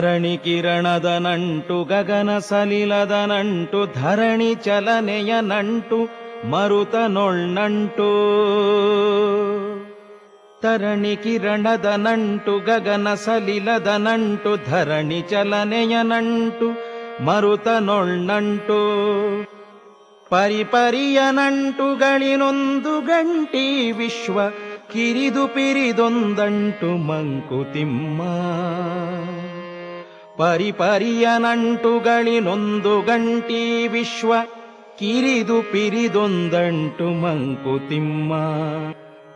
ತರಣಿ ಕಿರಣದ ನಂಟು, ಗಗನ ಸಲಿಲದ ನಂಟು, ಧರಣಿ ಚಲನೆಯ ನಂಟು, ಮರುತ ನೊಳ್ನಂಟು ತರಣಿ ಕಿರಣದ ನಂಟು, ಗಗನ ಸಲಿಲದ ನಂಟು, ಧರಣಿ ಚಲನೆಯ ನಂಟು, ಮರುತ ನೊಳ್ನಂಟು ಪರಿಪರಿಯ ನಂಟುಗಳಿನೊಂದು ಗಂಟಿ ವಿಶ್ವ, ಕಿರಿದು ಪಿರಿದೊಂದಂಟು ಮಂಕುತಿಮ್ಮ. ಪರಿಪರಿಯ ನಂಟುಗಳಿನೊಂದು ಗಂಟಿ ವಿಶ್ವ, ಕಿರಿದು ಪಿರಿದೊಂದಂಟು ಮಂಕುತಿಮ್ಮ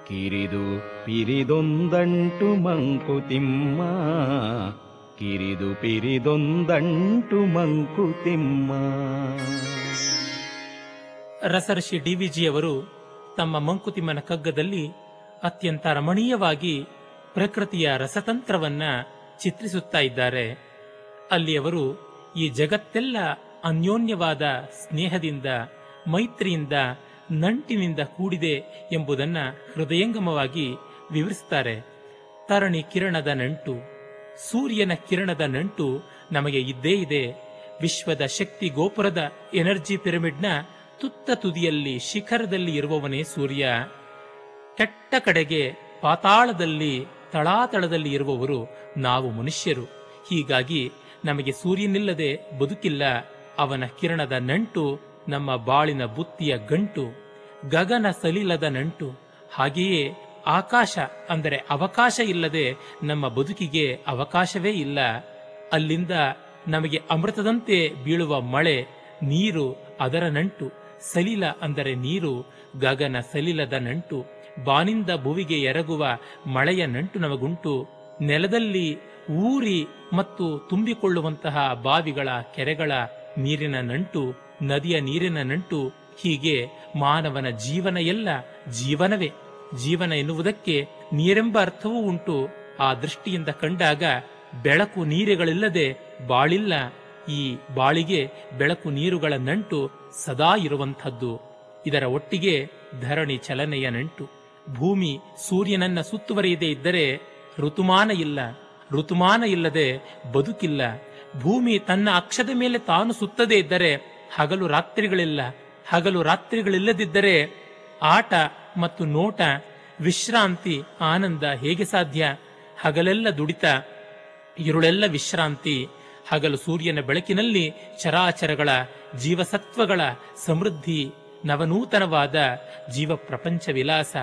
ಕಿರಿದು ಪಿರಿದೊಂದಂಟು ಮಂಕುತಿಮ್ಮ ಕಿರಿದು ಪಿರಿದೊಂದಂಟು ಮಂಕುತಿಮ್ಮ ರಸರ್ಷಿ ಡಿವಿಜಿಯವರು ತಮ್ಮ ಮಂಕುತಿಮ್ಮನ ಕಗ್ಗದಲ್ಲಿ ಅತ್ಯಂತ ರಮಣೀಯವಾಗಿ ಪ್ರಕೃತಿಯ ರಸತಂತ್ರವನ್ನ ಚಿತ್ರಿಸುತ್ತಾ ಇದ್ದಾರೆ. ಅಲ್ಲಿ ಅವರು ಈ ಜಗತ್ತೆಲ್ಲ ಅನ್ಯೋನ್ಯವಾದ ಸ್ನೇಹದಿಂದ, ಮೈತ್ರಿಯಿಂದ, ನಂಟಿನಿಂದ ಕೂಡಿದೆ ಎಂಬುದನ್ನು ಹೃದಯಂಗಮವಾಗಿ ವಿವರಿಸುತ್ತಾರೆ. ತರಣಿ ಕಿರಣದ ನಂಟು, ಸೂರ್ಯನ ಕಿರಣದ ನಂಟು ನಮಗೆ ಇದ್ದೇ ಇದೆ. ವಿಶ್ವದ ಶಕ್ತಿ ಗೋಪುರದ ಎನರ್ಜಿ ಪಿರಮಿಡ್ನ ತುತ್ತ ತುದಿಯಲ್ಲಿ ಶಿಖರದಲ್ಲಿ ಇರುವವನೇ ಸೂರ್ಯ. ಕೆಟ್ಟ ಕಡೆಗೆ ಪಾತಾಳದಲ್ಲಿ, ತಳಾತಳದಲ್ಲಿ ಇರುವವರು ನಾವು ಮನುಷ್ಯರು. ಹೀಗಾಗಿ ನಮಗೆ ಸೂರ್ಯನಿಲ್ಲದೆ ಬದುಕಿಲ್ಲ. ಅವನ ಕಿರಣದ ನಂಟು ನಮ್ಮ ಬಾಳಿನ ಬುತ್ತಿಯ ಗಂಟು, ಗಗನ ಸಲಿಲದ ನಂಟು. ಹಾಗೆಯೇ ಆಕಾಶ ಅಂದರೆ ಅವಕಾಶ ಇಲ್ಲದೆ ನಮ್ಮ ಬದುಕಿಗೆ ಅವಕಾಶವೇ ಇಲ್ಲ. ಅಲ್ಲಿಂದ ನಮಗೆ ಅಮೃತದಂತೆ ಬೀಳುವ ಮಳೆ, ನೀರು ಅದರ ನಂಟು. ಸಲಿಲ ಅಂದರೆ ನೀರು, ಗಗನ ಸಲಿಲದ ನಂಟು. ಬಾನಿಂದ ಭುವಿಗೆ ಎರಗುವ ಮಳೆಯ ನಂಟು ನಮಗುಂಟು. ನೆಲದಲ್ಲಿ ಊರಿ ಮತ್ತು ತುಂಬಿಕೊಳ್ಳುವಂತಹ ಬಾವಿಗಳ ಕೆರೆಗಳ ನೀರಿನ ನಂಟು, ನದಿಯ ನೀರಿನ ನಂಟು, ಹೀಗೆ ಮಾನವನ ಜೀವನ ಎಲ್ಲ ಜೀವನವೇ. ಜೀವನ ಎನ್ನುವುದಕ್ಕೆ ನೀರೆಂಬ ಅರ್ಥವೂ ಉಂಟು. ಆ ದೃಷ್ಟಿಯಿಂದ ಕಂಡಾಗ ಬೆಳಕು ನೀರುಗಳಿಲ್ಲದೆ ಬಾಳಿಲ್ಲ. ಈ ಬಾಳಿಗೆ ಬೆಳಕು ನೀರುಗಳ ನಂಟು ಸದಾ ಇರುವಂಥದ್ದು. ಇದರ ಒಟ್ಟಿಗೆ ಧರಣಿ ಚಲನೆಯ ನಂಟು. ಭೂಮಿ ಸೂರ್ಯನನ್ನ ಸುತ್ತುವರಿಯದೇ ಇದ್ದರೆ ಋತುಮಾನ ಇಲ್ಲ, ಋತುಮಾನ ಇಲ್ಲದೆ ಬದುಕಿಲ್ಲ. ಭೂಮಿ ತನ್ನ ಅಕ್ಷದ ಮೇಲೆ ತಾನು ಸುತ್ತದೇ ಇದ್ದರೆ ಹಗಲು ರಾತ್ರಿಗಳಿಲ್ಲ. ಹಗಲು ರಾತ್ರಿಗಳಿಲ್ಲದಿದ್ದರೆ ಆಟ ಮತ್ತು ನೋಟ, ವಿಶ್ರಾಂತಿ, ಆನಂದ ಹೇಗೆ ಸಾಧ್ಯ? ಹಗಲೆಲ್ಲ ದುಡಿತ, ಇರುಳೆಲ್ಲ ವಿಶ್ರಾಂತಿ. ಹಗಲು ಸೂರ್ಯನ ಬೆಳಕಿನಲ್ಲಿ ಚರಾಚರಗಳ, ಜೀವಸತ್ವಗಳ ಸಮೃದ್ಧಿ, ನವನೂತನವಾದ ಜೀವ ಪ್ರಪಂಚ ವಿಲಾಸ.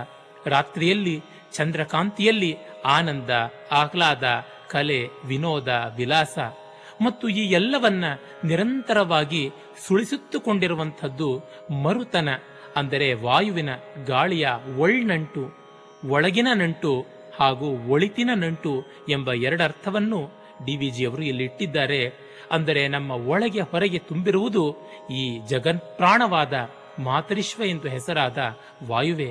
ರಾತ್ರಿಯಲ್ಲಿ ಚಂದ್ರಕಾಂತಿಯಲ್ಲಿ ಆನಂದ, ಆಹ್ಲಾದ, ಕಲೆ, ವಿನೋದ, ವಿಲಾಸ ಮತ್ತು ಈ ಎಲ್ಲವನ್ನ ನಿರಂತರವಾಗಿ ಸುಳಿಸುತ್ತುಕೊಂಡಿರುವಂಥದ್ದು ಮರುತನ, ಅಂದರೆ ವಾಯುವಿನ ಗಾಳಿಯ ಒಳ್ನಂಟು, ಒಳಗಿನ ನಂಟು ಹಾಗೂ ಒಳಿತಿನ ನಂಟು ಎಂಬ ಎರಡರ್ಥವನ್ನು ಡಿವಿಜಿಯವರು ಇಲ್ಲಿ ಇಟ್ಟಿದ್ದಾರೆ ಅಂದರೆ ನಮ್ಮ ಒಳಗೆ ಹೊರಗೆ ತುಂಬಿರುವುದು ಈ ಜಗನ್ಪ್ರಾಣವಾದ ಮಾತರಿಶ್ವ ಎಂದು ಹೆಸರಾದ ವಾಯುವೆ.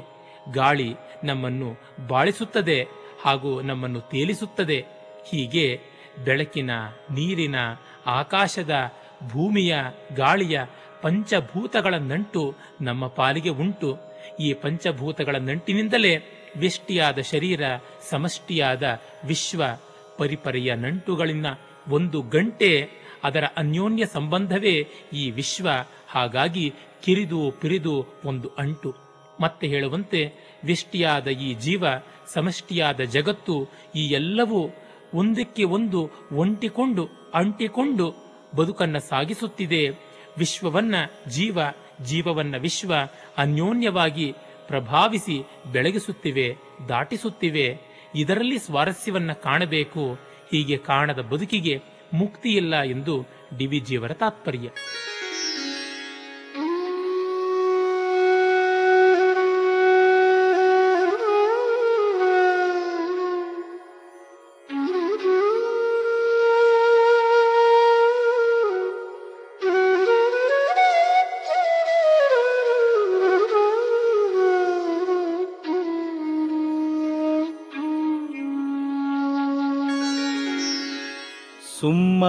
ಗಾಳಿ ನಮ್ಮನ್ನು ಬಾಳಿಸುತ್ತದೆ ಹಾಗೂ ನಮ್ಮನ್ನು ತೇಲಿಸುತ್ತದೆ. ಹೀಗೆ ಬೆಳಕಿನ, ನೀರಿನ, ಆಕಾಶದ, ಭೂಮಿಯ, ಗಾಳಿಯ ಪಂಚಭೂತಗಳ ನಂಟು ನಮ್ಮ ಪಾಲಿಗೆ ಉಂಟು. ಈ ಪಂಚಭೂತಗಳ ನಂಟಿನಿಂದಲೇ ವ್ಯಷ್ಟಿಯಾದ ಶರೀರ, ಸಮಷ್ಟಿಯಾದ ವಿಶ್ವ, ಪರಿಪರಿಯ ನಂಟುಗಳಿಂದ ಒಂದು ಗಂಟೆ ಅದರ ಅನ್ಯೋನ್ಯ ಸಂಬಂಧವೇ ಈ ವಿಶ್ವ. ಹಾಗಾಗಿ ಕಿರಿದು, ಪಿರಿದು ಒಂದು ಅಂಟು. ಮತ್ತೆ ಹೇಳುವಂತೆ ವ್ಯಷ್ಟಿಯಾದ ಈ ಜೀವ, ಸಮಷ್ಟಿಯಾದ ಜಗತ್ತು ಈ ಎಲ್ಲವೂ ಒಂದಕ್ಕೆ ಒಂದು ಒಂಟಿಕೊಂಡು ಅಂಟಿಕೊಂಡು ಬದುಕನ್ನ ಸಾಗಿಸುತ್ತಿದೆ. ವಿಶ್ವವನ್ನ ಜೀವ, ಜೀವವನ್ನ ವಿಶ್ವ ಅನ್ಯೋನ್ಯವಾಗಿ ಪ್ರಭಾವಿಸಿ ಬೆಳಗಿಸುತ್ತಿವೆ, ದಾಟಿಸುತ್ತಿವೆ. ಇದರಲ್ಲಿ ಸ್ವಾರಸ್ಯವನ್ನ ಕಾಣಬೇಕು. ಹೀಗೆ ಕಾಣದ ಬದುಕಿಗೆ ಮುಕ್ತಿಯಿಲ್ಲ ಎಂದು ಡಿವಿಜಿಯವರ ತಾತ್ಪರ್ಯ.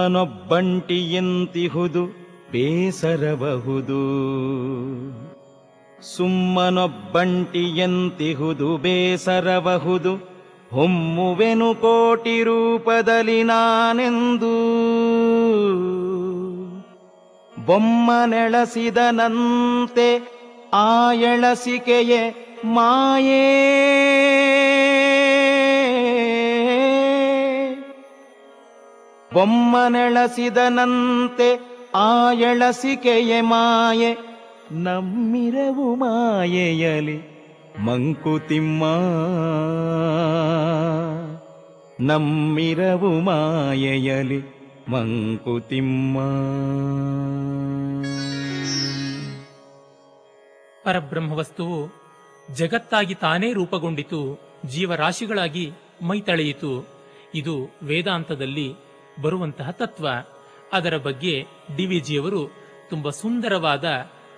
ಸುಮ್ಮನೊಬ್ಬಂಟಿಯಂತಿಹುದು ಬೇಸರಬಹುದು. ಸುಮ್ಮನೊಬ್ಬಂಟಿಯಂತಿಹುದು ಬೇಸರಬಹುದು. ಹೊಮ್ಮುವೆನು ಕೋಟಿ ರೂಪದಲ್ಲಿ ನಾನೆಂದು. ಬೊಮ್ಮನೆಳಸಿದನಂತೆ ಆ ಎಳಸಿಕೆಯೇ ಮಾಯೇ. ಬೊಮ್ಮನೆಳಸಿದನಂತೆ ಆ ಎಳಸಿಕೆಯೆ ಮಾಯೆ, ನಮ್ಮಿರವು ಮಾಯೆಯಲಿ ಮಂಕುತಿಮ್ಮ. ನಮ್ಮಿರವು ಮಾಯೆಯಲಿ ಮಂಕುತಿಮ್ಮ. ಪರಬ್ರಹ್ಮವಸ್ತುವು ಜಗತ್ತಾಗಿ ತಾನೇ ರೂಪಗೊಂಡಿತು, ಜೀವರಾಶಿಗಳಾಗಿ ಮೈತಳೆಯಿತು. ಇದು ವೇದಾಂತದಲ್ಲಿ ಬರುವಂತಹ ತತ್ವ. ಅದರ ಬಗ್ಗೆ ಡಿ ವಿಜಿಯವರು ತುಂಬ ಸುಂದರವಾದ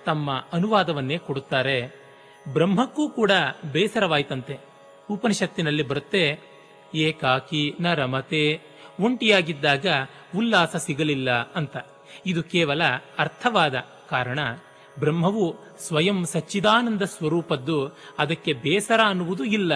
ತಮ್ಮ ಅನುವಾದವನ್ನೇ ಕೊಡುತ್ತಾರೆ. ಬ್ರಹ್ಮಕ್ಕೂ ಕೂಡ ಬೇಸರವಾಯಿತಂತೆ. ಉಪನಿಷತ್ತಿನಲ್ಲಿ ಬರುತ್ತೆ, ಏಕಾಕಿ ನ ರಮತೆ ಒಂಟಿಯಾಗಿದ್ದಾಗ ಉಲ್ಲಾಸ ಸಿಗಲಿಲ್ಲ ಅಂತ. ಇದು ಕೇವಲ ಅರ್ಥವಾದ ಕಾರಣ. ಬ್ರಹ್ಮವು ಸ್ವಯಂ ಸಚ್ಚಿದಾನಂದ ಸ್ವರೂಪದ್ದು, ಅದಕ್ಕೆ ಬೇಸರ ಅನ್ನುವುದು ಇಲ್ಲ.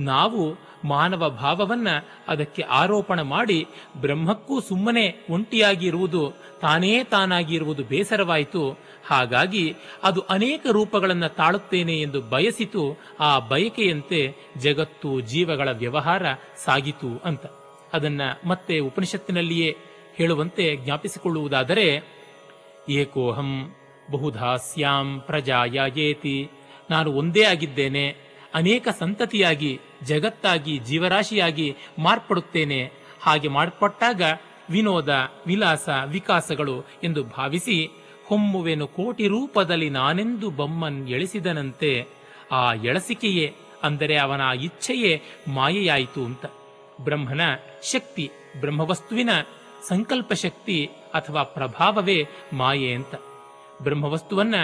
ನಾವು ಮಾನವ ಭಾವವನ್ನ ಅದಕ್ಕೆ ಆರೋಪಣ ಮಾಡಿ ಬ್ರಹ್ಮಕ್ಕೂ ಸುಮ್ಮನೆ ಒಂಟಿಯಾಗಿ ಇರುವುದು ತಾನೇ ತಾನಾಗಿ ಇರುವುದು ಬೇಸರವಾಯಿತು. ಹಾಗಾಗಿ ಅದು ಅನೇಕ ರೂಪಗಳನ್ನು ತಾಳುತ್ತೇನೆ ಎಂದು ಬಯಸಿತು, ಆ ಬಯಕೆಯಂತೆ ಜಗತ್ತು ಜೀವಗಳ ವ್ಯವಹಾರ ಸಾಗಿತು ಅಂತ. ಅದನ್ನ ಮತ್ತೆ ಉಪನಿಷತ್ತಿನಲ್ಲಿಯೇ ಹೇಳುವಂತೆ ಜ್ಞಾಪಿಸಿಕೊಳ್ಳುವುದಾದರೆ, ಏಕೋಹಂ ಬಹುಧಾಸ್ಯಾಂ ಪ್ರಜಾಯ ಏತಿ ನಾನು ಒಂದೇ ಆಗಿದ್ದೇನೆ ಅನೇಕ ಸಂತತಿಯಾಗಿ, ಜಗತ್ತಾಗಿ, ಜೀವರಾಶಿಯಾಗಿ ಮಾರ್ಪಡುತ್ತೇನೆ. ಹಾಗೆ ಮಾರ್ಪಟ್ಟಾಗ ವಿನೋದ, ವಿಲಾಸ, ವಿಕಾಸಗಳು ಎಂದು ಭಾವಿಸಿ ಹೊಮ್ಮುವೆನು ಕೋಟಿ ರೂಪದಲ್ಲಿ ನಾನೆಂದು ಬೊಮ್ಮನ್ ಎಳಿಸಿದನಂತೆ. ಆ ಎಳಸಿಕೆಯೇ ಅಂದರೆ ಅವನ ಇಚ್ಛೆಯೇ ಮಾಯೆಯಾಯಿತು ಅಂತ. ಬ್ರಹ್ಮನ ಶಕ್ತಿ, ಬ್ರಹ್ಮವಸ್ತುವಿನ ಸಂಕಲ್ಪ ಶಕ್ತಿ ಅಥವಾ ಪ್ರಭಾವವೇ ಮಾಯೆ ಅಂತ. ಬ್ರಹ್ಮವಸ್ತುವನ್ನ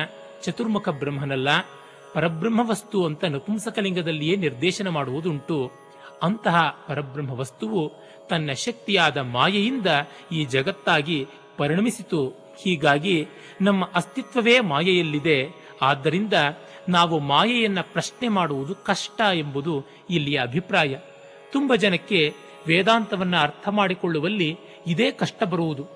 ಚತುರ್ಮುಖ ಬ್ರಹ್ಮನಲ್ಲ ಪರಬ್ರಹ್ಮವಸ್ತು ಅಂತ ನಪುಂಸಕಲಿಂಗದಲ್ಲಿಯೇ ನಿರ್ದೇಶನ ಮಾಡುವುದುಂಟು. ಅಂತಹ ಪರಬ್ರಹ್ಮ ವಸ್ತುವು ತನ್ನ ಶಕ್ತಿಯಾದ ಮಾಯೆಯಿಂದ ಈ ಜಗತ್ತಾಗಿ ಪರಿಣಮಿಸಿತು. ಹೀಗಾಗಿ ನಮ್ಮ ಅಸ್ತಿತ್ವವೇ ಮಾಯೆಯಲ್ಲಿದೆ. ಆದ್ದರಿಂದ ನಾವು ಮಾಯೆಯನ್ನ ಪ್ರಶ್ನೆ ಮಾಡುವುದು ಕಷ್ಟ ಎಂಬುದು ಇಲ್ಲಿಯ ಅಭಿಪ್ರಾಯ. ತುಂಬ ಜನಕ್ಕೆ ವೇದಾಂತವನ್ನ ಅರ್ಥ ಮಾಡಿಕೊಳ್ಳುವಲ್ಲಿ ಇದೇ ಕಷ್ಟ ಬರುವುದು.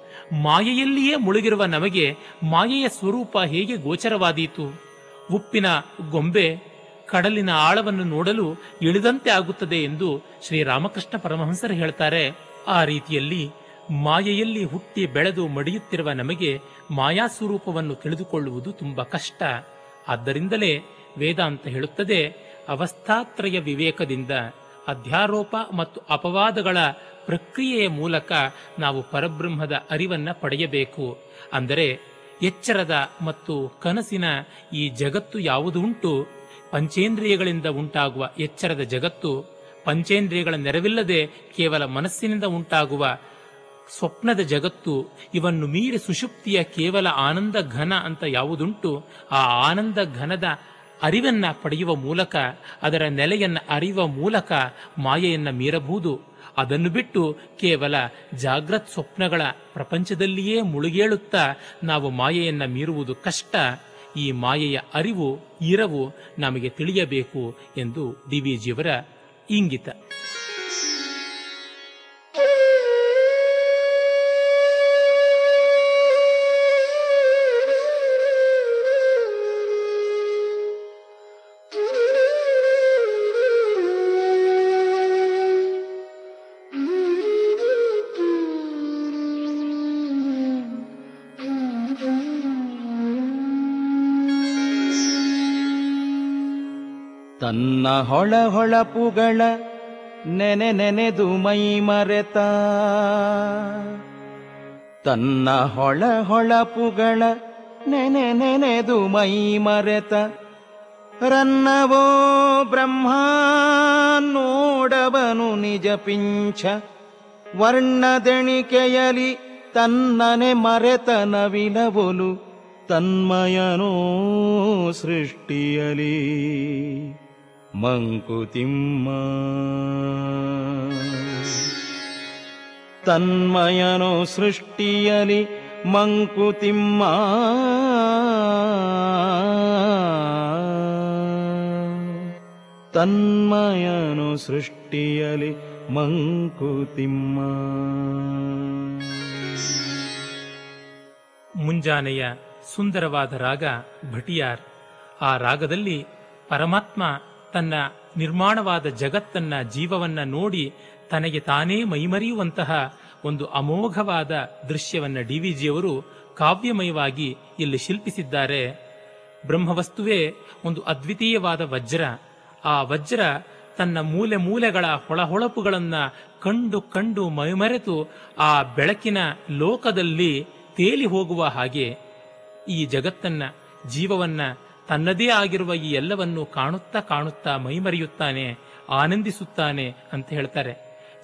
ಮಾಯೆಯಲ್ಲಿಯೇ ಮುಳುಗಿರುವ ನಮಗೆ ಮಾಯೆಯ ಸ್ವರೂಪ ಹೇಗೆ ಗೋಚರವಾದೀತು? ಉಪ್ಪಿನ ಗೊಂಬೆ ಕಡಲಿನ ಆಳವನ್ನು ನೋಡಲು ಇಳಿದಂತೆ ಆಗುತ್ತದೆ ಎಂದು ಶ್ರೀರಾಮಕೃಷ್ಣ ಪರಮಹಂಸರು ಹೇಳ್ತಾರೆ. ಆ ರೀತಿಯಲ್ಲಿ ಮಾಯೆಯಲ್ಲಿ ಹುಟ್ಟಿ ಬೆಳೆದು ಮಡಿಯುತ್ತಿರುವ ನಮಗೆ ಮಾಯಾ ಸ್ವರೂಪವನ್ನು ತಿಳಿದುಕೊಳ್ಳುವುದು ತುಂಬಾ ಕಷ್ಟ. ಆದ್ದರಿಂದಲೇ ವೇದಾಂತ ಹೇಳುತ್ತದೆ, ಅವಸ್ಥಾತ್ರಯ ವಿವೇಕದಿಂದ ಅಧ್ಯಾರೋಪ ಮತ್ತು ಅಪವಾದಗಳ ಪ್ರಕ್ರಿಯೆಯ ಮೂಲಕ ನಾವು ಪರಬ್ರಹ್ಮದ ಅರಿವನ್ನು ಪಡೆಯಬೇಕು. ಅಂದರೆ ಎಚ್ಚರದ ಮತ್ತು ಕನಸಿನ ಈ ಜಗತ್ತು ಯಾವುದು ಉಂಟು? ಪಂಚೇಂದ್ರಿಯಗಳಿಂದ ಉಂಟಾಗುವ ಎಚ್ಚರದ ಜಗತ್ತು ಪಂಚೇಂದ್ರಿಯಗಳ ನೆರವಿಲ್ಲದೆ ಕೇವಲ ಮನಸ್ಸಿನಿಂದ ಉಂಟಾಗುವ ಸ್ವಪ್ನದ ಜಗತ್ತು ಇವನ್ನು ಮೀರಿ ಸುಷುಪ್ತಿಯ ಕೇವಲ ಆನಂದ ಘನ ಅಂತ ಯಾವುದುಂಟು? ಆ ಆನಂದ ಘನದ ಅರಿವನ್ನ ಪಡೆಯುವ ಮೂಲಕ ಅದರ ನೆಲೆಯನ್ನು ಅರಿಯುವ ಮೂಲಕ ಮಾಯೆಯನ್ನು ಮೀರಬಹುದು. ಅದನ್ನು ಬಿಟ್ಟು ಕೇವಲ ಜಾಗ್ರತ್ ಸ್ವಪ್ನಗಳ ಪ್ರಪಂಚದಲ್ಲಿಯೇ ಮುಳುಗೇಳುತ್ತಾ ನಾವು ಮಾಯೆಯನ್ನ ಮೀರುವುದು ಕಷ್ಟ. ಈ ಮಾಯೆಯ ಅರಿವು, ಇರವು ನಮಗೆ ತಿಳಿಯಬೇಕು ಎಂದು ಡಿವಿಜಿಯವರ ಇಂಗಿತ. ತನ್ನ ಹೊಳ ಹೊಳಪುಗಳ ನೆನೆ ನೆನೆದು ಮೈ ಮರೆತ. ತನ್ನ ಹೊಳ ಹೊಳಪುಗಳ ನೆನೆ ನೆನೆದು ಮೈ ಮರೆತ. ರನ್ನವೋ ಬ್ರಹ್ಮ ನೋಡವನು ನಿಜ ಪಿಂಚ. ವರ್ಣದೆಣಿಕೆಯಲಿ ತನ್ನನೆ ಮರೆತನವಿಲವೊಲು ತನ್ಮಯನೋ ಸೃಷ್ಟಿಯಲಿ. ಮಂಕುತಿಮ್ಮ. ತನ್ಮಯನು ಸೃಷ್ಟಿಯಲಿ ಮಂಕುತಿಮ್ಮ. ತನ್ಮಯನು ಸೃಷ್ಟಿಯಲಿ ಮಂಕುತಿಮ್ಮ. ಮುಂಜಾನೆಯ ಸುಂದರವಾದ ರಾಗ ಭಟಿಯಾರ್. ಆ ರಾಗದಲ್ಲಿ ಪರಮಾತ್ಮ ತನ್ನ ನಿರ್ಮಾಣವಾದ ಜಗತ್ತನ್ನ, ಜೀವವನ್ನ ನೋಡಿ ತನಗೆ ತಾನೇ ಮೈಮರೆಯುವಂತಹ ಒಂದು ಅಮೋಘವಾದ ದೃಶ್ಯವನ್ನ ಡಿವಿಜಿಯವರು ಕಾವ್ಯಮಯವಾಗಿ ಇಲ್ಲಿ ಶಿಲ್ಪಿಸಿದ್ದಾರೆ. ಬ್ರಹ್ಮವಸ್ತುವೇ ಒಂದು ಅದ್ವಿತೀಯವಾದ ವಜ್ರ. ಆ ವಜ್ರ ತನ್ನ ಮೂಲೆ ಮೂಲೆಗಳ ಹೊಳಹೊಳಪುಗಳನ್ನ ಕಂಡು ಕಂಡು ಮೈಮರೆತು ಆ ಬೆಳಕಿನ ಲೋಕದಲ್ಲಿ ತೇಲಿ ಹೋಗುವ ಹಾಗೆ ಈ ಜಗತ್ತನ್ನ, ಜೀವವನ್ನ ತನ್ನದೇ ಆಗಿರುವ ಈ ಎಲ್ಲವನ್ನು ಕಾಣುತ್ತಾ ಕಾಣುತ್ತಾ ಮೈಮರೆಯುತ್ತಾನೆ, ಆನಂದಿಸುತ್ತಾನೆ ಅಂತ ಹೇಳ್ತಾರೆ.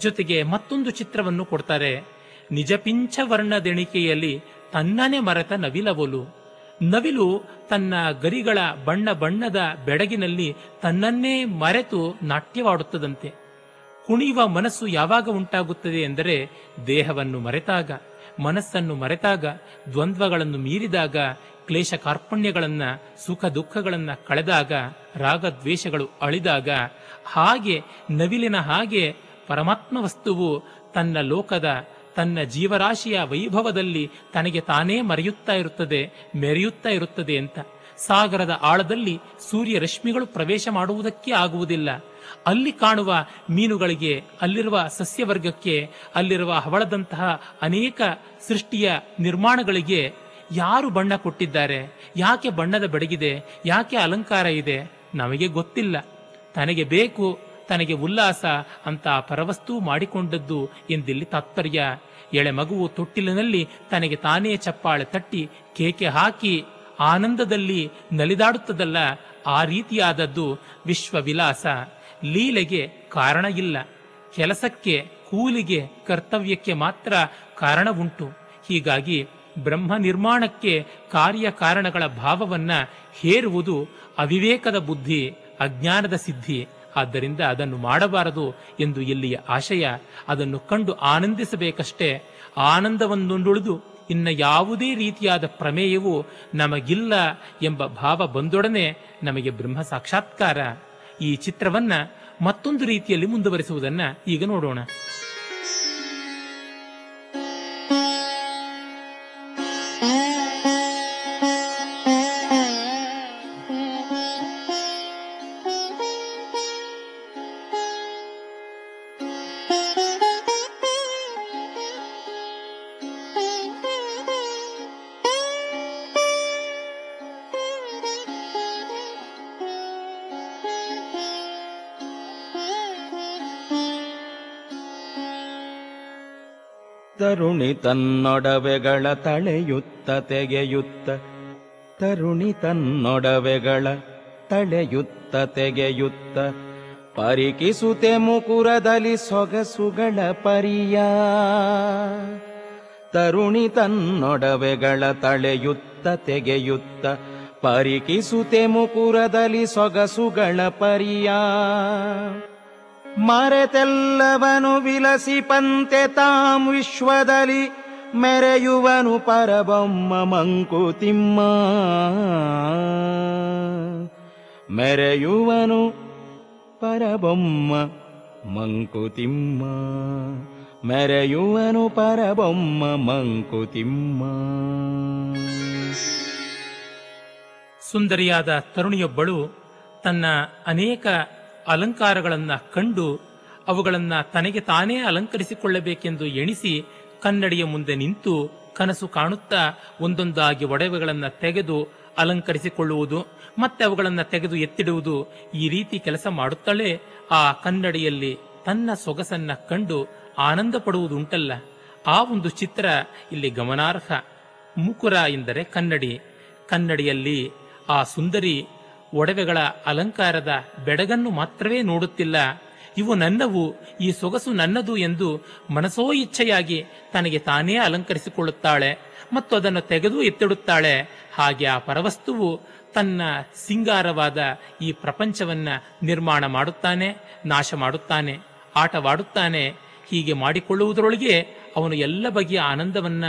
ಜೊತೆಗೆ ಮತ್ತೊಂದು ಚಿತ್ರವನ್ನು ಕೊಡ್ತಾರೆ. ನಿಜಪಿಂಚ ವರ್ಣದೆಣಿಕೆಯಲ್ಲಿ ತನ್ನನೆ ಮರೆತ ನವಿಲವೊಲು. ನವಿಲು ತನ್ನ ಗರಿಗಳ ಬಣ್ಣ ಬಣ್ಣದ ಬೆಡಗಿನಲ್ಲಿ ತನ್ನನ್ನೇ ಮರೆತು ನಾಟ್ಯವಾಡುತ್ತದಂತೆ. ಕುಣಿಯುವ ಮನಸ್ಸು ಯಾವಾಗ ಉಂಟಾಗುತ್ತದೆ ಎಂದರೆ ದೇಹವನ್ನು ಮರೆತಾಗ, ಮನಸ್ಸನ್ನು ಮರೆತಾಗ, ದ್ವಂದ್ವಗಳನ್ನು ಮೀರಿದಾಗ ಕ್ಲೇಶ ಕಾರ್ಪಣ್ಯಗಳನ್ನ ಸುಖ ದುಃಖಗಳನ್ನು ಕಳೆದಾಗ, ರಾಗದ್ವೇಷಗಳು ಅಳಿದಾಗ, ಹಾಗೆ ನವಿಲಿನ ಹಾಗೆ ಪರಮಾತ್ಮ ವಸ್ತುವು ತನ್ನ ಲೋಕದ, ತನ್ನ ಜೀವರಾಶಿಯ ವೈಭವದಲ್ಲಿ ತನಗೆ ತಾನೇ ಮರೆಯುತ್ತಾ ಇರುತ್ತದೆ, ಮೆರೆಯುತ್ತಾ ಇರುತ್ತದೆ ಅಂತ. ಸಾಗರದ ಆಳದಲ್ಲಿ ಸೂರ್ಯ ರಶ್ಮಿಗಳು ಪ್ರವೇಶ ಮಾಡುವುದಕ್ಕೆ ಆಗುವುದಿಲ್ಲ. ಅಲ್ಲಿ ಕಾಣುವ ಮೀನುಗಳಿಗೆ, ಅಲ್ಲಿರುವ ಸಸ್ಯವರ್ಗಕ್ಕೆ, ಅಲ್ಲಿರುವ ಹವಳದಂತಹ ಅನೇಕ ಸೃಷ್ಟಿಯ ನಿರ್ಮಾಣಗಳಿಗೆ ಯಾರು ಬಣ್ಣ ಕೊಟ್ಟಿದ್ದಾರೆ? ಯಾಕೆ ಬಣ್ಣದ ಬೆಡಗಿದೆ? ಯಾಕೆ ಅಲಂಕಾರ ಇದೆ? ನಮಗೆ ಗೊತ್ತಿಲ್ಲ. ತನಗೆ ಬೇಕು, ತನಗೆ ಉಲ್ಲಾಸ, ಅಂತ ಪರವಸ್ತು ಮಾಡಿಕೊಂಡದ್ದು ಎಂದಿಲ್ಲಿ ತಾತ್ಪರ್ಯ? ಎಳೆ ಮಗುವು ತೊಟ್ಟಿಲಿನಲ್ಲಿ ತನಗೆ ತಾನೇ ಚಪ್ಪಾಳೆ ತಟ್ಟಿ, ಕೇಕೆ ಹಾಕಿ ಆನಂದದಲ್ಲಿ ನಲಿದಾಡುತ್ತದಲ್ಲ, ಆ ರೀತಿಯಾದದ್ದು ವಿಶ್ವವಿಲಾಸ. ಲೀಲೆಗೆ ಕಾರಣ ಇಲ್ಲ. ಕೆಲಸಕ್ಕೆ, ಕೂಲಿಗೆ, ಕರ್ತವ್ಯಕ್ಕೆ ಮಾತ್ರ ಕಾರಣವುಂಟು. ಹೀಗಾಗಿ ಬ್ರಹ್ಮ ನಿರ್ಮಾಣಕ್ಕೆ ಕಾರ್ಯ ಕಾರಣಗಳ ಭಾವವನ್ನ ಹೇರುವುದು ಅವಿವೇಕದ ಬುದ್ಧಿ, ಅಜ್ಞಾನದ ಸಿದ್ಧಿ. ಆದ್ದರಿಂದ ಅದನ್ನು ಮಾಡಬಾರದು ಎಂದು ಇಲ್ಲಿಯ ಆಶಯ? ಅದನ್ನು ಕಂಡು ಆನಂದಿಸಬೇಕಷ್ಟೇ. ಆನಂದವನ್ನುಂಡುಳಿದು ಇನ್ನ ಯಾವುದೇ ರೀತಿಯಾದ ಪ್ರಮೇಯವು ನಮಗಿಲ್ಲ ಎಂಬ ಭಾವ ಬಂದೊಡನೆ ನಮಗೆ ಬ್ರಹ್ಮ ಸಾಕ್ಷಾತ್ಕಾರ. ಈ ಚಿತ್ರವನ್ನ ಮತ್ತೊಂದು ರೀತಿಯಲ್ಲಿ ಮುಂದುವರಿಸುವುದನ್ನ ಈಗ ನೋಡೋಣ. ತನ್ನೊಡವೆಗಳ ತಳೆಯುತ್ತ ತೆಗೆಯುತ್ತ, ತರುಣಿ ತನ್ನೊಡವೆಗಳ ತಳೆಯುತ್ತ ತೆಗೆಯುತ್ತ, ಪರಿಕಿಸುತೆ ಮುಕುರದಲ್ಲಿ ಸೊಗಸುಗಳ ಪರಿಯ. ತರುಣಿ ತನ್ನೊಡವೆಗಳ ತಳೆಯುತ್ತ ತೆಗೆಯುತ್ತ, ಪರಿಕಿಸುತೆ ಮುಕುರದಲ್ಲಿ ಸೊಗಸುಗಳ ಪರಿಯ. ಮರೆತೆಲ್ಲವನು ವಿಲಸಿಪಂತೆ ತಾಂ ವಿಶ್ವದಲ್ಲಿ, ಮೆರೆಯುವನು ಪರಬೊಮ್ಮ ಮಂಕುತಿಮ್ಮ ಮೆರೆಯುವನು ಪರಬೊಮ್ಮ ಮಂಕುತಿಮ್ಮ ಮೆರೆಯುವನು ಪರಬೊಮ್ಮ ಮಂಕುತಿಮ್ಮ ಸುಂದರಿಯಾದ ತರುಣಿಯೊಬ್ಬಳು ತನ್ನ ಅನೇಕ ಅಲಂಕಾರಗಳನ್ನ ಕಂಡು ಅವುಗಳನ್ನು ತನಗೆ ತಾನೇ ಅಲಂಕರಿಸಿಕೊಳ್ಳಬೇಕೆಂದು ಎಣಿಸಿ ಕನ್ನಡಿಯ ಮುಂದೆ ನಿಂತು ಕನಸು ಕಾಣುತ್ತಾ ಒಂದೊಂದಾಗಿ ಒಡವೆಗಳನ್ನು ತೆಗೆದು ಅಲಂಕರಿಸಿಕೊಳ್ಳುವುದು, ಮತ್ತೆ ಅವುಗಳನ್ನು ತೆಗೆದು ಎತ್ತಿಡುವುದು ಈ ರೀತಿ ಕೆಲಸ ಮಾಡುತ್ತಲೇ ಆ ಕನ್ನಡಿಯಲ್ಲಿ ತನ್ನ ಸೊಗಸನ್ನ ಕಂಡು ಆನಂದ ಪಡುವುದುಂಟಲ್ಲ. ಆ ಒಂದು ಚಿತ್ರ ಇಲ್ಲಿ ಗಮನಾರ್ಹ. ಮುಕುರ ಎಂದರೆ ಕನ್ನಡಿ. ಕನ್ನಡಿಯಲ್ಲಿ ಆ ಸುಂದರಿ ಒಡವೆಗಳ ಅಲಂಕಾರದ ಬೆಡಗನ್ನು ಮಾತ್ರವೇ ನೋಡುತ್ತಿಲ್ಲ. ಇವು ನನ್ನವು, ಈ ಸೊಗಸು ನನ್ನದು ಎಂದು ಮನಸೋ ಇಚ್ಛೆಯಾಗಿ ತನಗೆ ತಾನೇ ಅಲಂಕರಿಸಿಕೊಳ್ಳುತ್ತಾಳೆ ಮತ್ತು ಅದನ್ನು ತೆಗೆದು ಎತ್ತಿಡುತ್ತಾಳೆ. ಹಾಗೆ ಆ ಪರವಸ್ತುವು ತನ್ನ ಸಿಂಗಾರವಾದ ಈ ಪ್ರಪಂಚವನ್ನ ನಿರ್ಮಾಣ ಮಾಡುತ್ತಾನೆ, ನಾಶ ಮಾಡುತ್ತಾನೆ, ಆಟವಾಡುತ್ತಾನೆ. ಹೀಗೆ ಮಾಡಿಕೊಳ್ಳುವುದರೊಳಗೆ ಅವನು ಎಲ್ಲ ಬಗೆಯ ಆನಂದವನ್ನ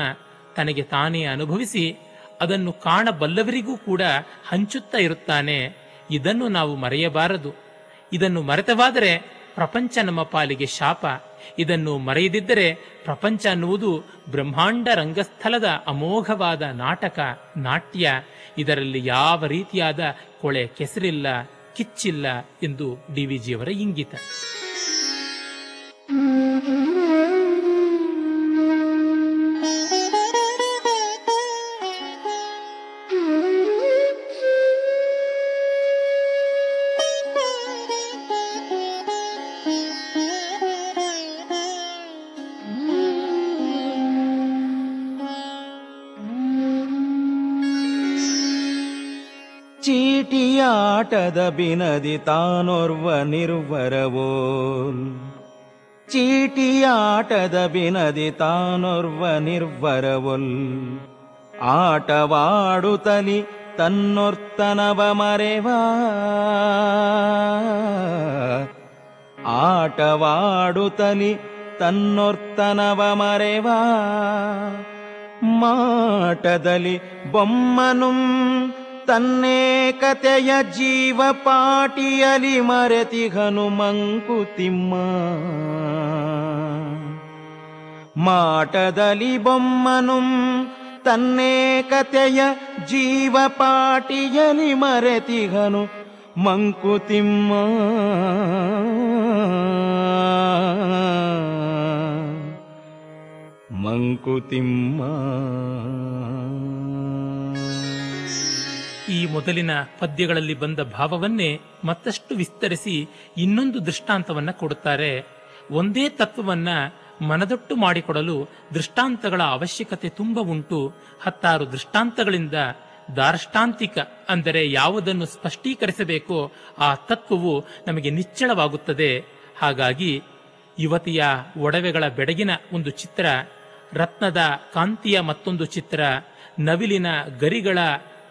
ತನಗೆ ತಾನೇ ಅನುಭವಿಸಿ ಅದನ್ನು ಕಾಣಬಲ್ಲವರಿಗೂ ಕೂಡ ಹಂಚುತ್ತಾ ಇರುತ್ತಾನೆ. ಇದನ್ನು ನಾವು ಮರೆಯಬಾರದು. ಇದನ್ನು ಮರೆತವಾದರೆ ಪ್ರಪಂಚ ನಮ್ಮ ಪಾಲಿಗೆ ಶಾಪ. ಇದನ್ನು ಮರೆಯದಿದ್ದರೆ ಪ್ರಪಂಚ ಅನ್ನುವುದು ಬ್ರಹ್ಮಾಂಡ ರಂಗಸ್ಥಲದ ಅಮೋಘವಾದ ನಾಟಕ, ನಾಟ್ಯ. ಇದರಲ್ಲಿ ಯಾವ ರೀತಿಯಾದ ಕೊಳೆ ಕೆಸರಿಲ್ಲ, ಕಿಚ್ಚಿಲ್ಲ ಎಂದು ಡಿ ವಿ ಜಿಯವರ ಇಂಗಿತ. ಚೀಟಿಯಾಟದ ಬಿನದಿ ತಾನೋರ್ವ ನಿರ್ವರವೋಲ್ ಚೀಟಿಯಾಟದ ಬಿನದಿ ತಾನೋರ್ವ ನಿರ್ವರವೊಲ್ ಆಟವಾಡುತ್ತಲಿ ತನ್ನೊರ್ತನವ ಮರೆವಾ. ಆಟವಾಡುತ್ತಲಿ ತನ್ನೊರ್ತನವ ಮರೆವಾ. ಮಾಟದಲ್ಲಿ ಬೊಮ್ಮನುಂ ತನ್ನೇಕತೆಯ ಜೀವ ಪಾಟಿಯಲಿ ಮರೆತಿ ಮಂಕುತಿಮ್ಮ ಮಾಟದಲ್ಲಿ ಬೊಮ್ಮನುಂ ತನ್ನೇಕತೆಯ ಪಾಟಿಯಲಿ ಮರೆತಿಗನು ಮಂಕುತಿಮ್ಮ ಮಂಕುತಿಮ್ಮ ಮೊದಲಿನ ಪದ್ಯಗಳಲ್ಲಿ ಬಂದ ಭಾವವನ್ನೇ ಮತ್ತಷ್ಟು ವಿಸ್ತರಿಸಿ ಇನ್ನೊಂದು ದೃಷ್ಟಾಂತವನ್ನ ಕೊಡುತ್ತಾರೆ. ಒಂದೇ ತತ್ವವನ್ನ ಮನದೊಟ್ಟು ಮಾಡಿಕೊಡಲು ದೃಷ್ಟಾಂತಗಳ ಅವಶ್ಯಕತೆ ತುಂಬ ಉಂಟು. ಹತ್ತಾರು ದೃಷ್ಟಾಂತಗಳಿಂದ ದಾರ್ಷ್ಟಾಂತಿಕ ಅಂದರೆ ಯಾವುದನ್ನು ಸ್ಪಷ್ಟೀಕರಿಸಬೇಕೋ ಆ ತತ್ವವು ನಮಗೆ ನಿಚ್ಚಳವಾಗುತ್ತದೆ. ಹಾಗಾಗಿ ಯುವತಿಯ ಒಡವೆಗಳ ಬೆಡಗಿನ ಒಂದು ಚಿತ್ರ, ರತ್ನದ ಕಾಂತಿಯ ಮತ್ತೊಂದು ಚಿತ್ರ, ನವಿಲಿನ ಗರಿಗಳ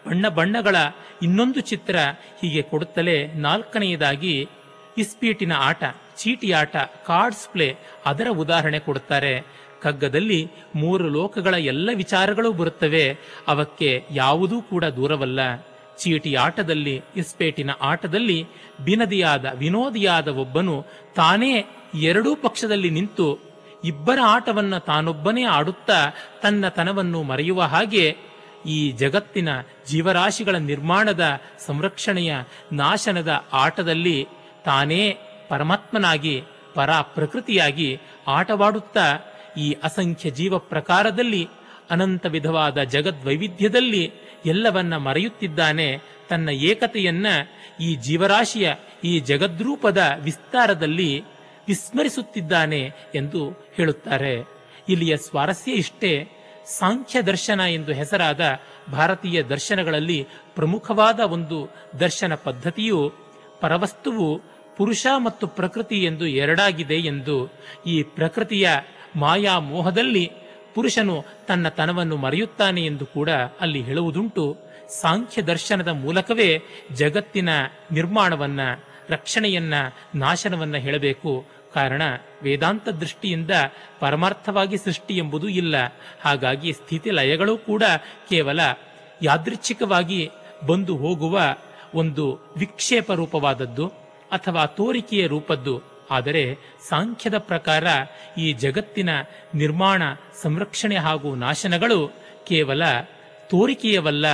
ಬಣ್ಣ ಬಣ್ಣಗಳ ಇನ್ನೊಂದು ಚಿತ್ರ ಹೀಗೆ ಕೊಡುತ್ತಲೇ ನಾಲ್ಕನೆಯದಾಗಿ ಇಸ್ಪೀಟಿನ ಆಟ, ಚೀಟಿ ಆಟ ಕಾರ್ಡ್ಸ್ ಪ್ಲೇ ಅದರ ಉದಾಹರಣೆ ಕೊಡುತ್ತಾರೆ. ಕಗ್ಗದಲ್ಲಿ ಮೂರು ಲೋಕಗಳ ಎಲ್ಲ ವಿಚಾರಗಳು ಬರುತ್ತವೆ, ಅವಕ್ಕೆ ಯಾವುದೂ ಕೂಡ ದೂರವಲ್ಲ. ಚೀಟಿ ಆಟದಲ್ಲಿ, ಇಸ್ಪೇಟಿನ ಆಟದಲ್ಲಿ ಬಿನದಿಯಾದ, ವಿನೋದಿಯಾದ ಒಬ್ಬನು ತಾನೇ ಎರಡೂ ಪಕ್ಷದಲ್ಲಿ ನಿಂತು ಇಬ್ಬರ ಆಟವನ್ನು ತಾನೊಬ್ಬನೇ ಆಡುತ್ತಾ ತನ್ನ ತನವನ್ನು ಮರೆಯುವ ಹಾಗೆ ಈ ಜಗತ್ತಿನ ಜೀವರಾಶಿಗಳ ನಿರ್ಮಾಣದ ಸಂರಕ್ಷಣೆಯ ನಾಶನದ ಆಟದಲ್ಲಿ ತಾನೇ ಪರಮಾತ್ಮನಾಗಿ ಪರ ಪ್ರಕೃತಿಯಾಗಿ ಆಟವಾಡುತ್ತಾ, ಈ ಅಸಂಖ್ಯ ಜೀವ ಪ್ರಕಾರದಲ್ಲಿ, ಅನಂತ ವಿಧವಾದ ಜಗದ್ವೈವಿಧ್ಯದಲ್ಲಿ ಎಲ್ಲವನ್ನ ಮರೆಯುತ್ತಿದ್ದಾನೆ ತನ್ನ ಏಕತೆಯನ್ನ ಈ ಜೀವರಾಶಿಯ, ಈ ಜಗದ್ರೂಪದ ವಿಸ್ತಾರದಲ್ಲಿ ವಿಸ್ಮರಿಸುತ್ತಿದ್ದಾನೆ ಎಂದು ಹೇಳುತ್ತಾರೆ. ಇಲ್ಲಿಯ ಸ್ವಾರಸ್ಯ ಇಷ್ಟೇ. ಸಾಂಖ್ಯ ದರ್ಶನ ಎಂದು ಹೆಸರಾದ ಭಾರತೀಯ ದರ್ಶನಗಳಲ್ಲಿ ಪ್ರಮುಖವಾದ ಒಂದು ದರ್ಶನ ಪದ್ಧತಿಯು ಪರವಸ್ತುವು ಪುರುಷ ಮತ್ತು ಪ್ರಕೃತಿ ಎಂದು ಎರಡಾಗಿದೆ ಎಂದು ಈ ಪ್ರಕೃತಿಯ ಮಾಯಾ ಮೋಹದಲ್ಲಿ ಪುರುಷನು ತನ್ನ ತನವನ್ನು ಮರೆಯುತ್ತಾನೆ ಎಂದು ಕೂಡ ಅಲ್ಲಿ ಹೇಳುವುದುಂಟು. ಸಾಂಖ್ಯ ದರ್ಶನದ ಮೂಲಕವೇ ಜಗತ್ತಿನ ನಿರ್ಮಾಣವನ್ನ, ರಕ್ಷಣೆಯನ್ನ, ನಾಶನವನ್ನ ಹೇಳಬೇಕು. ಕಾರಣ ವೇದಾಂತ ದೃಷ್ಟಿಯಿಂದ ಪರಮಾರ್ಥವಾಗಿ ಸೃಷ್ಟಿ ಎಂಬುದು ಇಲ್ಲ. ಹಾಗಾಗಿ ಸ್ಥಿತಿ ಲಯಗಳು ಕೂಡ ಕೇವಲ ಯಾದೃಚ್ಛಿಕವಾಗಿ ಬಂದು ಹೋಗುವ ಒಂದು ವಿಕ್ಷೇಪ ರೂಪವಾದದ್ದು ಅಥವಾ ತೋರಿಕೆಯ ರೂಪದ್ದು. ಆದರೆ ಸಾಂಖ್ಯದ ಪ್ರಕಾರ ಈ ಜಗತ್ತಿನ ನಿರ್ಮಾಣ, ಸಂರಕ್ಷಣೆ ಹಾಗೂ ನಾಶನಗಳು ಕೇವಲ ತೋರಿಕೆಯವಲ್ಲ,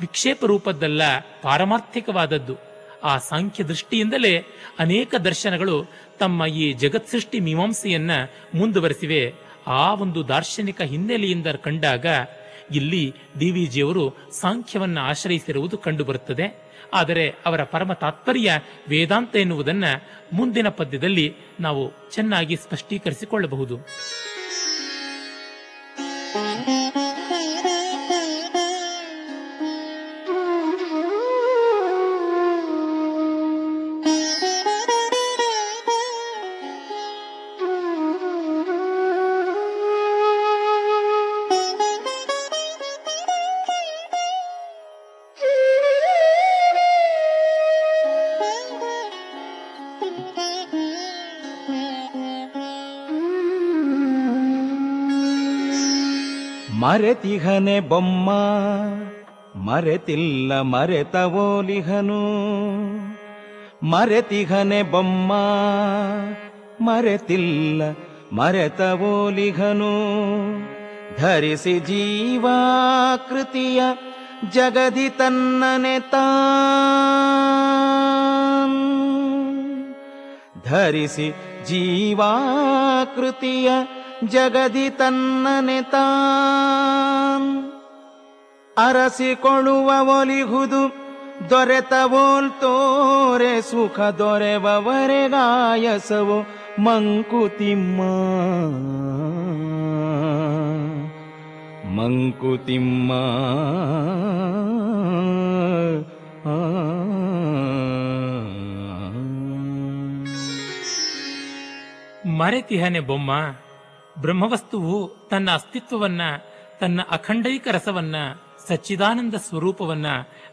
ವಿಕ್ಷೇಪ ರೂಪದ್ದಲ್ಲ, ಪಾರಮಾರ್ಥಿಕವಾದದ್ದು. ಆ ಸಾಂಖ್ಯ ದೃಷ್ಟಿಯಿಂದಲೇ ಅನೇಕ ದರ್ಶನಗಳು ತಮ್ಮ ಈ ಜಗತ್ ಸೃಷ್ಟಿ ಮೀಮಾಂಸೆಯನ್ನ ಮುಂದುವರೆಸಿವೆ. ಆ ಒಂದು ದಾರ್ಶನಿಕ ಹಿನ್ನೆಲೆಯಿಂದ ಕಂಡಾಗ ಇಲ್ಲಿ ಡಿ ವಿ ಜಿಯವರು ಸಾಂಖ್ಯವನ್ನ ಆಶ್ರಯಿಸಿರುವುದು ಕಂಡುಬರುತ್ತದೆ. ಆದರೆ ಅವರ ಪರಮ ತಾತ್ಪರ್ಯ ವೇದಾಂತ ಎನ್ನುವುದನ್ನು ಮುಂದಿನ ಪದ್ಯದಲ್ಲಿ ನಾವು ಚೆನ್ನಾಗಿ ಸ್ಪಷ್ಟೀಕರಿಸಿಕೊಳ್ಳಬಹುದು. ಮರೆತಿಹನೆ ಬೊಮ್ಮ. ಮರೆತಿಲ್ಲ ಮರೆತವೋಲಿಹನು ಮರೆತಿಹನೆ ಬೊಮ್ಮ. ಮರೆತಿಲ್ಲ ಮರೆತವೋಲಿಹನು ಧರಿಸಿ ಜೀವಾಕೃತಿಯ ಜಗದಿ ತನ್ನನೆ ತಾ ಧರಿಸಿ ಜೀವಾಕೃತಿಯ ಜಗದಿ ತನ್ನನೆ ತಾನ್. ಅರಸಿಕೊಳ್ಳುವ ಒಲಿಹುದು ದೊರೆತವೋಲ್ ತೋರೆ ಸುಖ ದೊರೆವವರೆಗಾಯಸವು ಮಂಕುತಿಮ್ಮ. ಮಂಕುತಿಮ್ಮ. ಆ. ಮರೆತಿಹನೆ ಬೊಮ್ಮ. ಬ್ರಹ್ಮವಸ್ತುವು ತನ್ನ ಅಸ್ತಿತ್ವವನ್ನ, ತನ್ನ ಅಖಂಡೈಕ ರಸವನ್ನ, ಸಚ್ಚಿದಾನಂದ ಸ್ವರೂಪವನ್ನ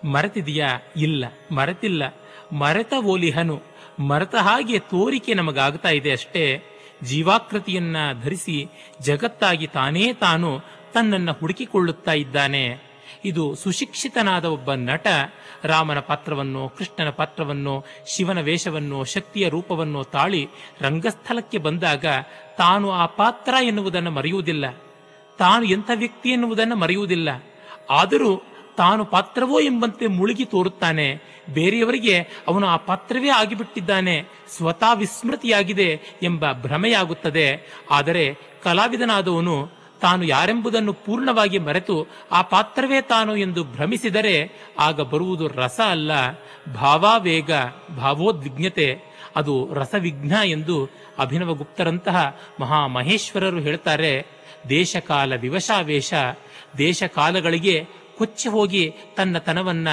ಮರೆತಿದೆಯಾ? ಇಲ್ಲ, ಮರೆತಿಲ್ಲ. ಮರೆತ ಓಲಿಹನು, ಮರೆತ ಹಾಗೆ ತೋರಿಕೆ ನಮಗಾಗ್ತಾ ಇದೆ ಅಷ್ಟೇ. ಜೀವಾಕೃತಿಯನ್ನ ಧರಿಸಿ ಜಗತ್ತಾಗಿ ತಾನೇ ತಾನು ತನ್ನನ್ನು ಹುಡುಕಿಕೊಳ್ಳುತ್ತಾ ಇದ್ದಾನೆ. ಇದು ಸುಶಿಕ್ಷಿತನಾದ ಒಬ್ಬ ನಟ. ರಾಮನ ಪಾತ್ರವನ್ನು, ಕೃಷ್ಣನ ಪಾತ್ರವನ್ನು, ಶಿವನ ವೇಷವನ್ನು, ಶಕ್ತಿಯ ರೂಪವನ್ನು ತಾಳಿ ರಂಗಸ್ಥಳಕ್ಕೆ ಬಂದಾಗ ತಾನು ಆ ಪಾತ್ರ ಎನ್ನುವುದನ್ನು ಮರೆಯುವುದಿಲ್ಲ. ತಾನು ಎಂಥ ವ್ಯಕ್ತಿ ಎನ್ನುವುದನ್ನು ಮರೆಯುವುದಿಲ್ಲ. ಆದರೂ ತಾನು ಪಾತ್ರವೋ ಎಂಬಂತೆ ಮುಳುಗಿ ತೋರುತ್ತಾನೆ. ಬೇರೆಯವರಿಗೆ ಅವನು ಆ ಪಾತ್ರವೇ ಆಗಿಬಿಟ್ಟಿದ್ದಾನೆ. ಸ್ವತಃ ವಿಸ್ಮೃತಿಯಾಗಿದೆ ಎಂಬ ಭ್ರಮೆಯಾಗುತ್ತದೆ. ಆದರೆ ಕಲಾವಿದನಾದವನು ತಾನು ಯಾರೆಂಬುದನ್ನು ಪೂರ್ಣವಾಗಿ ಮರೆತು ಆ ಪಾತ್ರವೇ ತಾನು ಎಂದು ಭ್ರಮಿಸಿದರೆ ಆಗ ಬರುವುದು ರಸ ಅಲ್ಲ. ಭಾವಾವೇಗ, ಭಾವೋದ್ವಿಗ್ನತೆ, ಅದು ರಸವಿಘ್ನ ಎಂದು ಅಭಿನವಗುಪ್ತರಂತಹ ಮಹಾಮಹೇಶ್ವರರು ಹೇಳ್ತಾರೆ. ದೇಶಕಾಲ ವಿವಶಾವೇಶ ದೇಶಕಾಲಗಳಿಗೆ ಕೊಚ್ಚಿ ಹೋಗಿ ತನ್ನ ತನವನ್ನ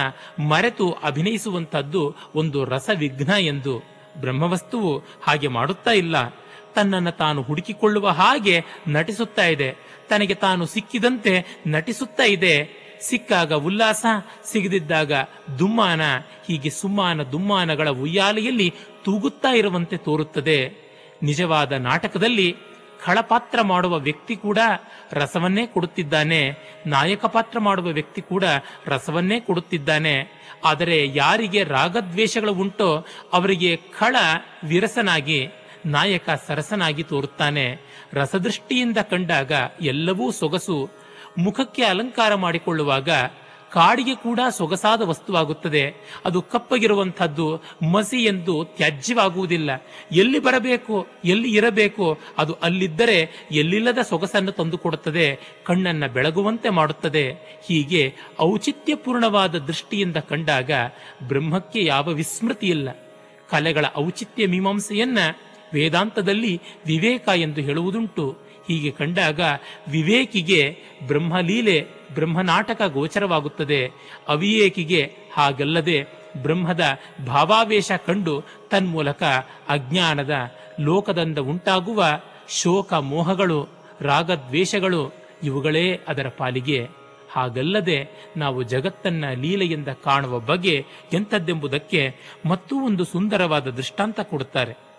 ಮರೆತು ಅಭಿನಯಿಸುವಂತದ್ದು ಒಂದು ರಸವಿಘ್ನ ಎಂದು ಬ್ರಹ್ಮವಸ್ತುವು ಹಾಗೆ ಮಾಡುತ್ತಾ ಇಲ್ಲ. ತನ್ನನ್ನು ತಾನು ಹುಡುಕಿಕೊಳ್ಳುವ ಹಾಗೆ ನಟಿಸುತ್ತಾ ಇದೆ. ತನಗೆ ತಾನು ಸಿಕ್ಕಿದಂತೆ ನಟಿಸುತ್ತಾ ಇದೆ. ಸಿಕ್ಕಾಗ ಉಲ್ಲಾಸ, ಸಿಗದಿದ್ದಾಗ ದುಮ್ಮಾನ, ಹೀಗೆ ಸುಮ್ಮಾನ ದುಮ್ಮಾನಗಳ ಉಯ್ಯಾಲೆಯಲ್ಲಿ ತೂಗುತ್ತಾ ಇರುವಂತೆ ತೋರುತ್ತದೆ. ನಿಜವಾದ ನಾಟಕದಲ್ಲಿ ಖಳಪಾತ್ರ ಮಾಡುವ ವ್ಯಕ್ತಿ ಕೂಡ ರಸವನ್ನೇ ಕೊಡುತ್ತಿದ್ದಾನೆ. ನಾಯಕ ಪಾತ್ರ ಮಾಡುವ ವ್ಯಕ್ತಿ ಕೂಡ ರಸವನ್ನೇ ಕೊಡುತ್ತಿದ್ದಾನೆ. ಆದರೆ ಯಾರಿಗೆ ರಾಗದ್ವೇಷಗಳು ಉಂಟೋ ಅವರಿಗೆ ಖಳ ವಿರಸನಾಗಿ, ನಾಯಕ ಸರಸನಾಗಿ ತೋರುತ್ತಾನೆ. ರಸದೃಷ್ಟಿಯಿಂದ ಕಂಡಾಗ ಎಲ್ಲವೂ ಸೊಗಸು, ಮುಖಕ್ಕೆ ಅಲಂಕಾರ ಮಾಡಿಕೊಳ್ಳುವಾಗ ಕಾಡಿಗೆ ಕೂಡ ಸೊಗಸಾದ ವಸ್ತುವಾಗುತ್ತದೆ. ಅದು ಕಪ್ಪಗಿರುವಂಥದ್ದು, ಮಸಿ ಎಂದು ತ್ಯಾಜ್ಯವಾಗುವುದಿಲ್ಲ. ಎಲ್ಲಿ ಬರಬೇಕು, ಎಲ್ಲಿ ಇರಬೇಕು, ಅದು ಅಲ್ಲಿದ್ದರೆ ಎಲ್ಲಿಲ್ಲದ ಸೊಗಸನ್ನು ತಂದುಕೊಡುತ್ತದೆ, ಕಣ್ಣನ್ನು ಬೆಳಗುವಂತೆ ಮಾಡುತ್ತದೆ. ಹೀಗೆ ಔಚಿತ್ಯಪೂರ್ಣವಾದ ದೃಷ್ಟಿಯಿಂದ ಕಂಡಾಗ ಬ್ರಹ್ಮಕ್ಕೆ ಯಾವ ವಿಸ್ಮೃತಿ ಇಲ್ಲ ಕಲೆಗಳ ಔಚಿತ್ಯ ಮೀಮಾಂಸೆಯನ್ನ ವೇದಾಂತದಲ್ಲಿ ವಿವೇಕ ಎಂದು ಹೇಳುವುದುಂಟು. ಹೀಗೆ ಕಂಡಾಗ ವಿವೇಕಿಗೆ ಬ್ರಹ್ಮಲೀಲೆ, ಬ್ರಹ್ಮನಾಟಕ ಗೋಚರವಾಗುತ್ತದೆ. ಅವಿವೇಕಿಗೆ ಹಾಗಲ್ಲದೆ ಬ್ರಹ್ಮದ ಭಾವಾವೇಶ ಕಂಡು ತನ್ಮೂಲಕ ಅಜ್ಞಾನದ ಲೋಕದಿಂದ ಉಂಟಾಗುವ ಶೋಕ ಮೋಹಗಳು ರಾಗದ್ವೇಷಗಳು ಇವುಗಳೇ ಅದರ ಪಾಲಿಗೆ. ಹಾಗಲ್ಲದೆ ನಾವು ಜಗತ್ತನ್ನ ಲೀಲೆಯಿಂದ ಕಾಣುವ ಬಗೆ ಎಂಥದ್ದೆಂಬುದಕ್ಕೆ ಮತ್ತೂ ಒಂದು ಸುಂದರವಾದ ದೃಷ್ಟಾಂತ ಕೊಡುತ್ತಾರೆ.